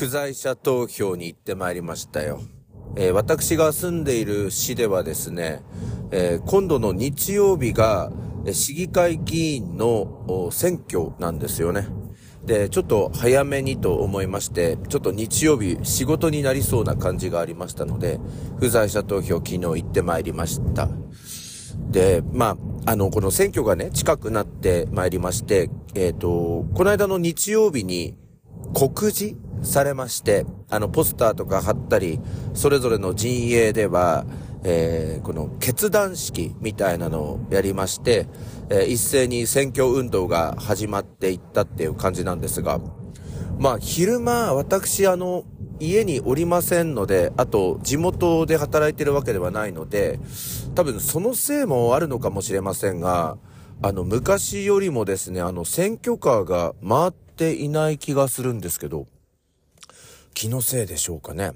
不在者投票に行ってまいりましたよ。えー、私が住んでいる市ではですね、えー、今度の日曜日が市議会議員の選挙なんですよね。で、ちょっと早めにと思いまして、ちょっと日曜日仕事になりそうな感じがありましたので、不在者投票昨日行ってまいりました。で、まあ、あの、この選挙がね、近くなってまいりまして、えっ、ー、と、この間の日曜日に告示されまして、あの、ポスターとか貼ったり、それぞれの陣営では、えー、この決断式みたいなのをやりまして、えー、一斉に選挙運動が始まっていったっていう感じなんですが、まあ、昼間、私、あの、家におりませんので、あと、地元で働いてるわけではないので、多分そのせいもあるのかもしれませんが、あの、昔よりもですね、あの、選挙カーが回っていない気がするんですけど、気のせいでしょうかね。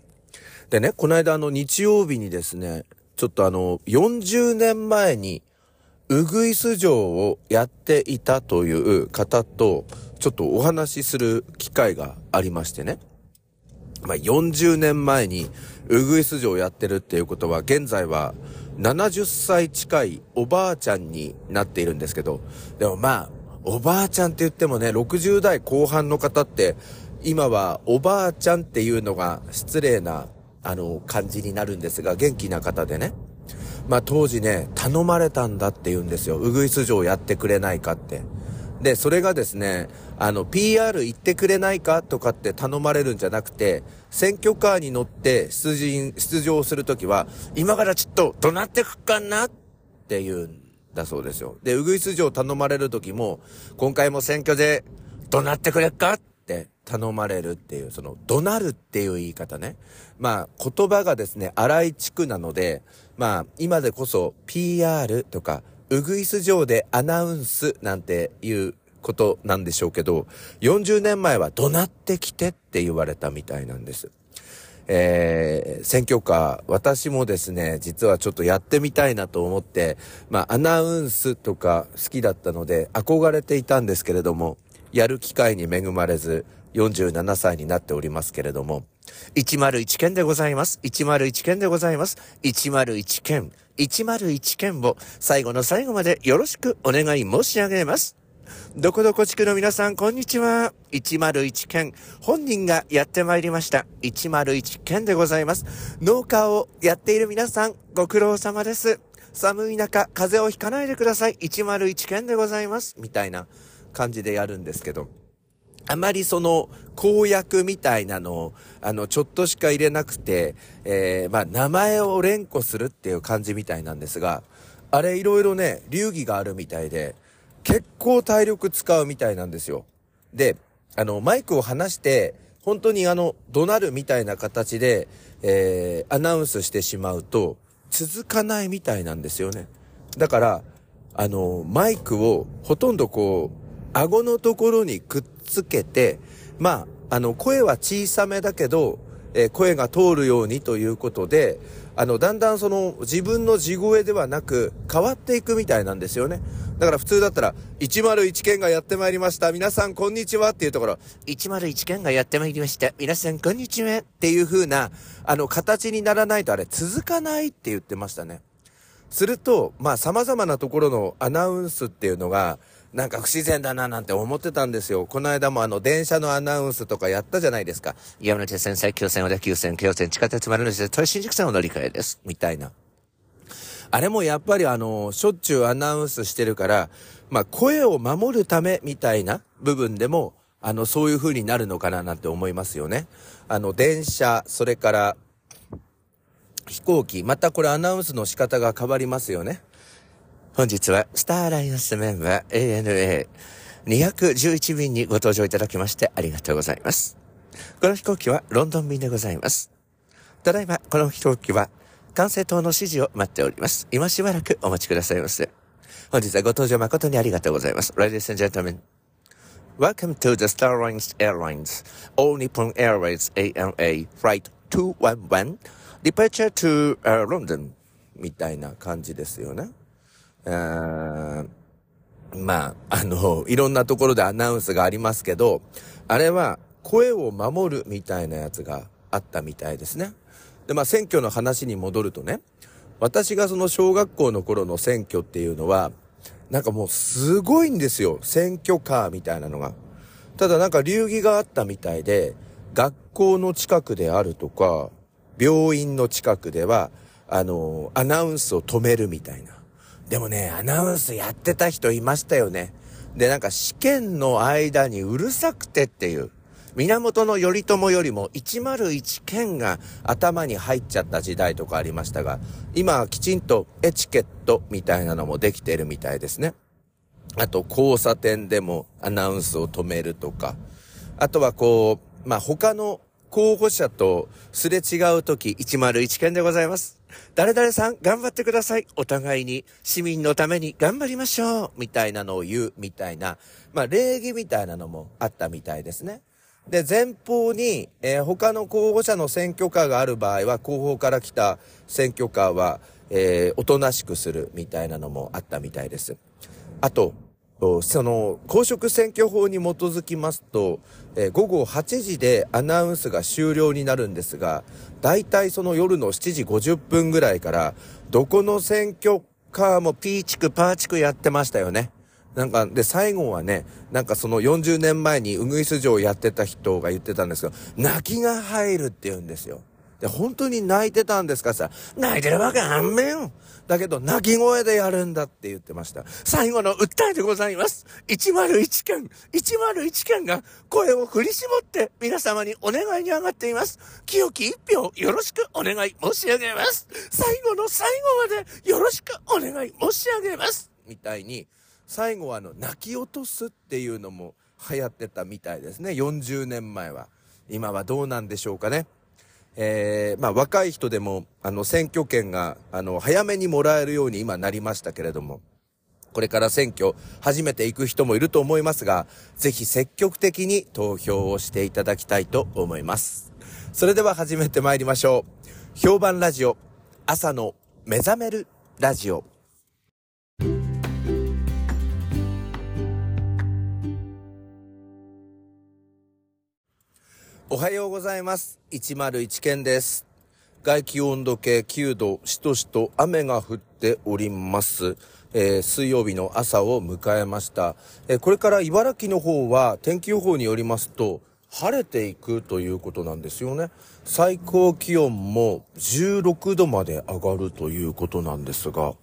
でね、この間あの日曜日にですね、ちょっとあの、40年前に、ウグイス城をやっていたという方と、ちょっとお話しする機会がありましてね。まあ、40年前にウグイス城をやってるっていうことは、現在は70歳近いおばあちゃんになっているんですけど、でもまあ、おばあちゃんって言ってもね、60代後半の方って、今はおばあちゃんっていうのが失礼な、あの、感じになるんですが、元気な方でね。まあ当時ね、頼まれたんだって言うんですよ。うぐいす城やってくれないかって。で、それがですね、あの、PR 行ってくれないかとかって頼まれるんじゃなくて、選挙カーに乗って出陣、出場するときは、今からちょっと怒鳴ってくっかなって言うんだそうですよ。で、うぐいす城頼まれるときも、今回も選挙で怒鳴ってくれっか頼まれるっていう、その、怒鳴るっていう言い方ね。まあ、言葉がですね、荒い地区なので、まあ、今でこそ PR とか、うぐいす城でアナウンスなんていうことなんでしょうけど、40年前は怒鳴ってきてって言われたみたいなんです。えー、選挙カー、私もですね、実はちょっとやってみたいなと思って、まあ、アナウンスとか好きだったので、憧れていたんですけれども、やる機会に恵まれず、47歳になっておりますけれども、101件でございます。101件でございます。101件、101件を最後の最後までよろしくお願い申し上げます。どこどこ地区の皆さん、こんにちは。101件、本人がやってまいりました。101件でございます。農家をやっている皆さん、ご苦労様です。寒い中、風邪をひかないでください。101件でございます。みたいな感じでやるんですけど。あまりその公約みたいなのを、あの、ちょっとしか入れなくて、えー、まあ、名前を連呼するっていう感じみたいなんですが、あれいろいろね、流儀があるみたいで、結構体力使うみたいなんですよ。で、あの、マイクを離して、本当にあの、怒鳴るみたいな形で、えー、アナウンスしてしまうと、続かないみたいなんですよね。だから、あの、マイクをほとんどこう、顎のところにくっつけて、まあ、あの、声は小さめだけど、えー、声が通るようにということで、あの、だんだんその自分の地声ではなく変わっていくみたいなんですよね。だから普通だったら、101件がやってまいりました。皆さんこんにちはっていうところ、101件がやってまいりました。皆さんこんにちはっていう風な、あの、形にならないとあれ続かないって言ってましたね。すると、まあ様々なところのアナウンスっていうのが、なんか不自然だななんて思ってたんですよ。この間もあの、電車のアナウンスとかやったじゃないですか。山手線、最強線、小田急線、京線、地下鉄丸の内で、豊新宿線を乗り換えです。みたいな。あれもやっぱりあの、しょっちゅうアナウンスしてるから、まあ、声を守るためみたいな部分でも、あの、そういう風になるのかななんて思いますよね。あの、電車、それから、飛行機、またこれアナウンスの仕方が変わりますよね。本日はスターアライアンスメンバー ANA211 便にご搭乗いただきましてありがとうございます。この飛行機はロンドン便でございます。ただいま、この飛行機は管制塔の指示を待っております。今しばらくお待ちくださいませ。本日はご搭乗誠にありがとうございます。Ladies and gentlemen, welcome to the Star Alliance Airlines All Nippon Airways ANA Flight 211 Departure to、uh, London みたいな感じですよね。まあ、あの、いろんなところでアナウンスがありますけど、あれは、声を守るみたいなやつがあったみたいですね。で、まあ選挙の話に戻るとね、私がその小学校の頃の選挙っていうのは、なんかもうすごいんですよ。選挙カーみたいなのが。ただなんか流儀があったみたいで、学校の近くであるとか、病院の近くでは、あの、アナウンスを止めるみたいな。でもね、アナウンスやってた人いましたよね。で、なんか試験の間にうるさくてっていう。源頼朝よりも101件が頭に入っちゃった時代とかありましたが、今はきちんとエチケットみたいなのもできてるみたいですね。あと、交差点でもアナウンスを止めるとか、あとはこう、まあ、他の候補者とすれ違うとき101件でございます。誰々さん頑張ってください。お互いに市民のために頑張りましょう。みたいなのを言うみたいな、まあ礼儀みたいなのもあったみたいですね。で、前方に、えー、他の候補者の選挙カーがある場合は、後方から来た選挙カーは、えー、おとなしくするみたいなのもあったみたいです。あと、その、公職選挙法に基づきますと、えー、午後8時でアナウンスが終了になるんですが、大体その夜の7時50分ぐらいから、どこの選挙カーもピーチクパーチクやってましたよね。なんか、で、最後はね、なんかその40年前にウグイス城をやってた人が言ってたんですけど、泣きが入るって言うんですよ。で、本当に泣いてたんですかさ、泣いてるわけあんめん。だけど、泣き声でやるんだって言ってました。最後の訴えでございます。101件、101件が声を振り絞って皆様にお願いに上がっています。清き一票よろしくお願い申し上げます。最後の最後までよろしくお願い申し上げます。みたいに、最後はあの、泣き落とすっていうのも流行ってたみたいですね。40年前は。今はどうなんでしょうかね。えー、まあ若い人でも、あの、選挙権が、あの、早めにもらえるように今なりましたけれども、これから選挙、初めて行く人もいると思いますが、ぜひ積極的に投票をしていただきたいと思います。それでは始めて参りましょう。評判ラジオ、朝の目覚めるラジオ。おはようございます。101件です。外気温度計9度、しとしと雨が降っております。えー、水曜日の朝を迎えました。えー、これから茨城の方は天気予報によりますと、晴れていくということなんですよね。最高気温も16度まで上がるということなんですが、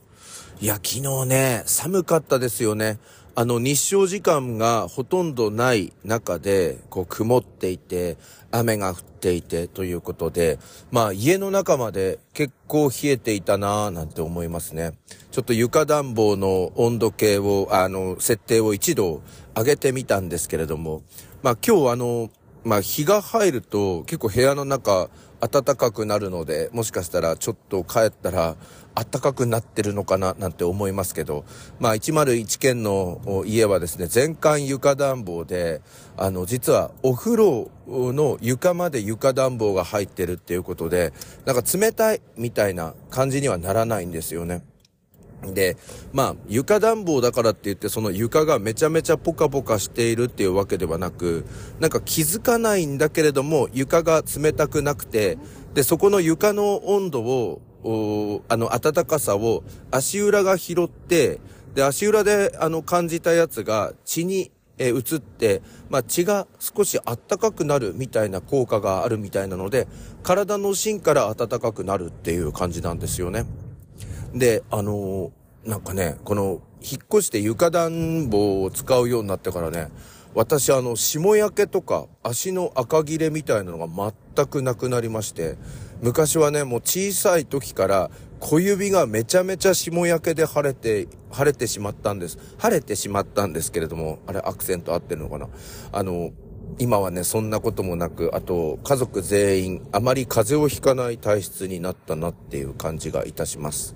いや、昨日ね、寒かったですよね。あの、日照時間がほとんどない中で、こう、曇っていて、雨が降っていてということで、まあ、家の中まで結構冷えていたなぁなんて思いますね。ちょっと床暖房の温度計を、あの、設定を一度上げてみたんですけれども、まあ、今日あの、まあ、日が入ると結構部屋の中暖かくなるので、もしかしたらちょっと帰ったら暖かくなってるのかななんて思いますけど、まあ101軒の家はですね、全館床暖房で、あの、実はお風呂の床まで床暖房が入ってるっていうことで、なんか冷たいみたいな感じにはならないんですよね。で、まあ、床暖房だからって言って、その床がめちゃめちゃポカポカしているっていうわけではなく、なんか気づかないんだけれども、床が冷たくなくて、で、そこの床の温度を、あの、暖かさを足裏が拾って、で、足裏で、あの、感じたやつが血に、え移って、まあ、血が少しあったかくなるみたいな効果があるみたいなので、体の芯から暖かくなるっていう感じなんですよね。で、あのー、なんかね、この、引っ越して床暖房を使うようになってからね、私あの、霜焼けとか足の赤切れみたいなのが全くなくなりまして、昔はね、もう小さい時から小指がめちゃめちゃ霜焼けで腫れて、腫れてしまったんです。腫れてしまったんですけれども、あれアクセント合ってるのかなあの、今はね、そんなこともなく、あと、家族全員、あまり風邪をひかない体質になったなっていう感じがいたします。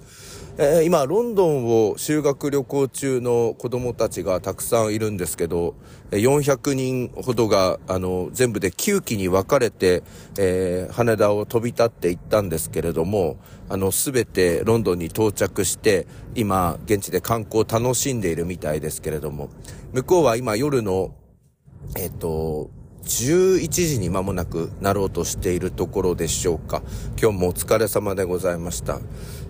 えー、今、ロンドンを修学旅行中の子供たちがたくさんいるんですけど、400人ほどが、あの、全部で9機に分かれて、えー、羽田を飛び立って行ったんですけれども、あの、すべてロンドンに到着して、今、現地で観光を楽しんでいるみたいですけれども、向こうは今夜の、えっ、と、11時に間もなくなろうとしているところでしょうか。今日もお疲れ様でございました。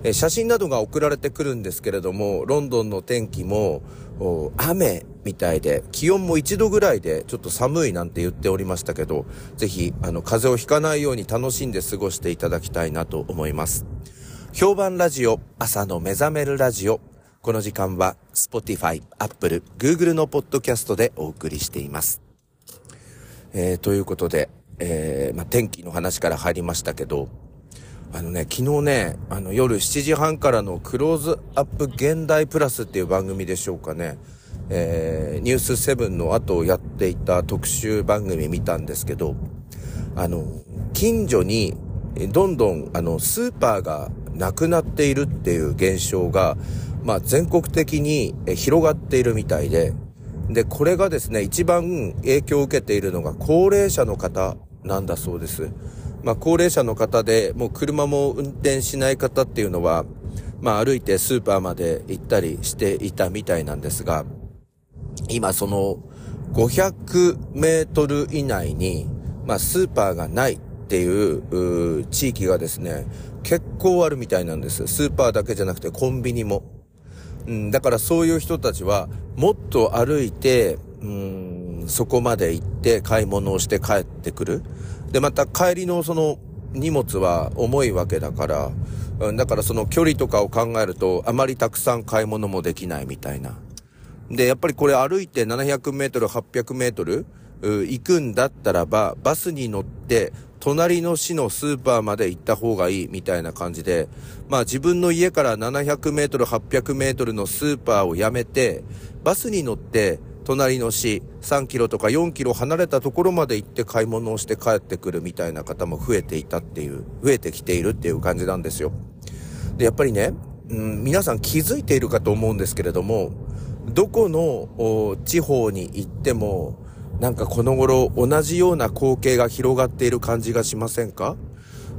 え写真などが送られてくるんですけれども、ロンドンの天気も雨みたいで、気温も1度ぐらいでちょっと寒いなんて言っておりましたけど、ぜひ、あの、風邪をひかないように楽しんで過ごしていただきたいなと思います。評判ラジオ、朝の目覚めるラジオ。この時間は、Spotify、Apple、Google のポッドキャストでお送りしています。えー、ということで、えー、まあ、天気の話から入りましたけど、あのね、昨日ね、あの夜7時半からのクローズアップ現代プラスっていう番組でしょうかね。えー、ニュース7の後やっていた特集番組見たんですけど、あの、近所にどんどんあのスーパーがなくなっているっていう現象が、まあ全国的に広がっているみたいで、で、これがですね、一番影響を受けているのが高齢者の方なんだそうです。まあ、高齢者の方で、もう車も運転しない方っていうのは、まあ、歩いてスーパーまで行ったりしていたみたいなんですが、今その500メートル以内に、まあ、スーパーがないっていう地域がですね、結構あるみたいなんです。スーパーだけじゃなくてコンビニも。うん、だからそういう人たちは、もっと歩いて、うん、そこまで行って買い物をして帰ってくる。で、また帰りのその荷物は重いわけだから、うん、だからその距離とかを考えると、あまりたくさん買い物もできないみたいな。で、やっぱりこれ歩いて700メートル、800メートル、行くんだったらば、バスに乗って隣の市のスーパーまで行った方がいいみたいな感じで、まあ自分の家から700メートル、800メートルのスーパーをやめて、バスに乗って隣の市3キロとか4キロ離れたところまで行って買い物をして帰ってくるみたいな方も増えていたっていう、増えてきているっていう感じなんですよ。で、やっぱりね、うん、皆さん気づいているかと思うんですけれども、どこの地方に行っても、なんかこの頃同じような光景が広がっている感じがしませんか？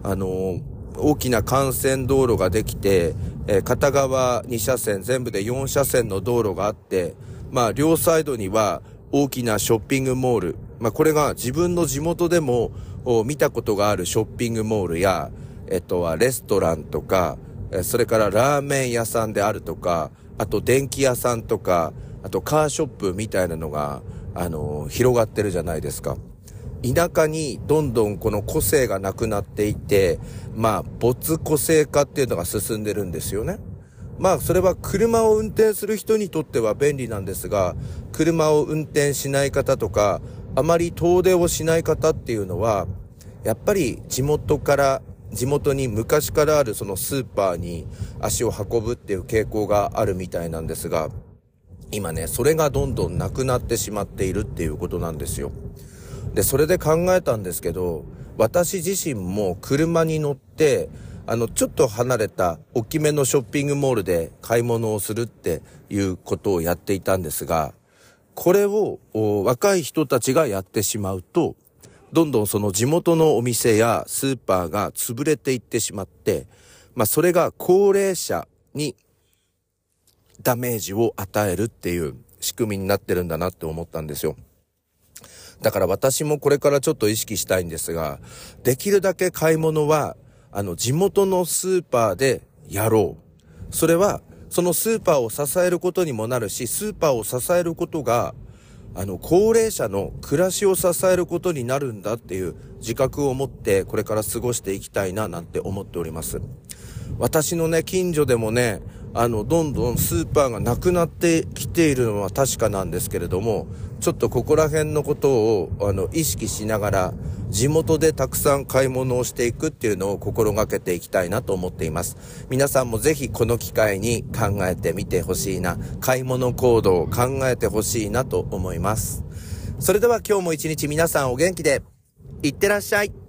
あの、大きな幹線道路ができて、えー、片側2車線、全部で4車線の道路があって、まあ、両サイドには大きなショッピングモール。まあ、これが自分の地元でも見たことがあるショッピングモールや、えっとはレストランとか、それからラーメン屋さんであるとか、あと電気屋さんとか、あとカーショップみたいなのがあの、広がってるじゃないですか。田舎にどんどんこの個性がなくなっていて、まあ、没個性化っていうのが進んでるんですよね。まあ、それは車を運転する人にとっては便利なんですが、車を運転しない方とか、あまり遠出をしない方っていうのは、やっぱり地元から、地元に昔からあるそのスーパーに足を運ぶっていう傾向があるみたいなんですが、今ね、それがどんどんなくなってしまっているっていうことなんですよ。で、それで考えたんですけど、私自身も車に乗って、あの、ちょっと離れた大きめのショッピングモールで買い物をするっていうことをやっていたんですが、これを若い人たちがやってしまうと、どんどんその地元のお店やスーパーが潰れていってしまって、まあそれが高齢者にダメージを与えるっていう仕組みになってるんだなって思ったんですよ。だから私もこれからちょっと意識したいんですが、できるだけ買い物は、あの、地元のスーパーでやろう。それは、そのスーパーを支えることにもなるし、スーパーを支えることが、あの、高齢者の暮らしを支えることになるんだっていう自覚を持ってこれから過ごしていきたいななんて思っております。私のね、近所でもね、あの、どんどんスーパーがなくなってきているのは確かなんですけれども、ちょっとここら辺のことを、あの、意識しながら、地元でたくさん買い物をしていくっていうのを心がけていきたいなと思っています。皆さんもぜひこの機会に考えてみてほしいな、買い物行動を考えてほしいなと思います。それでは今日も一日皆さんお元気で、いってらっしゃい。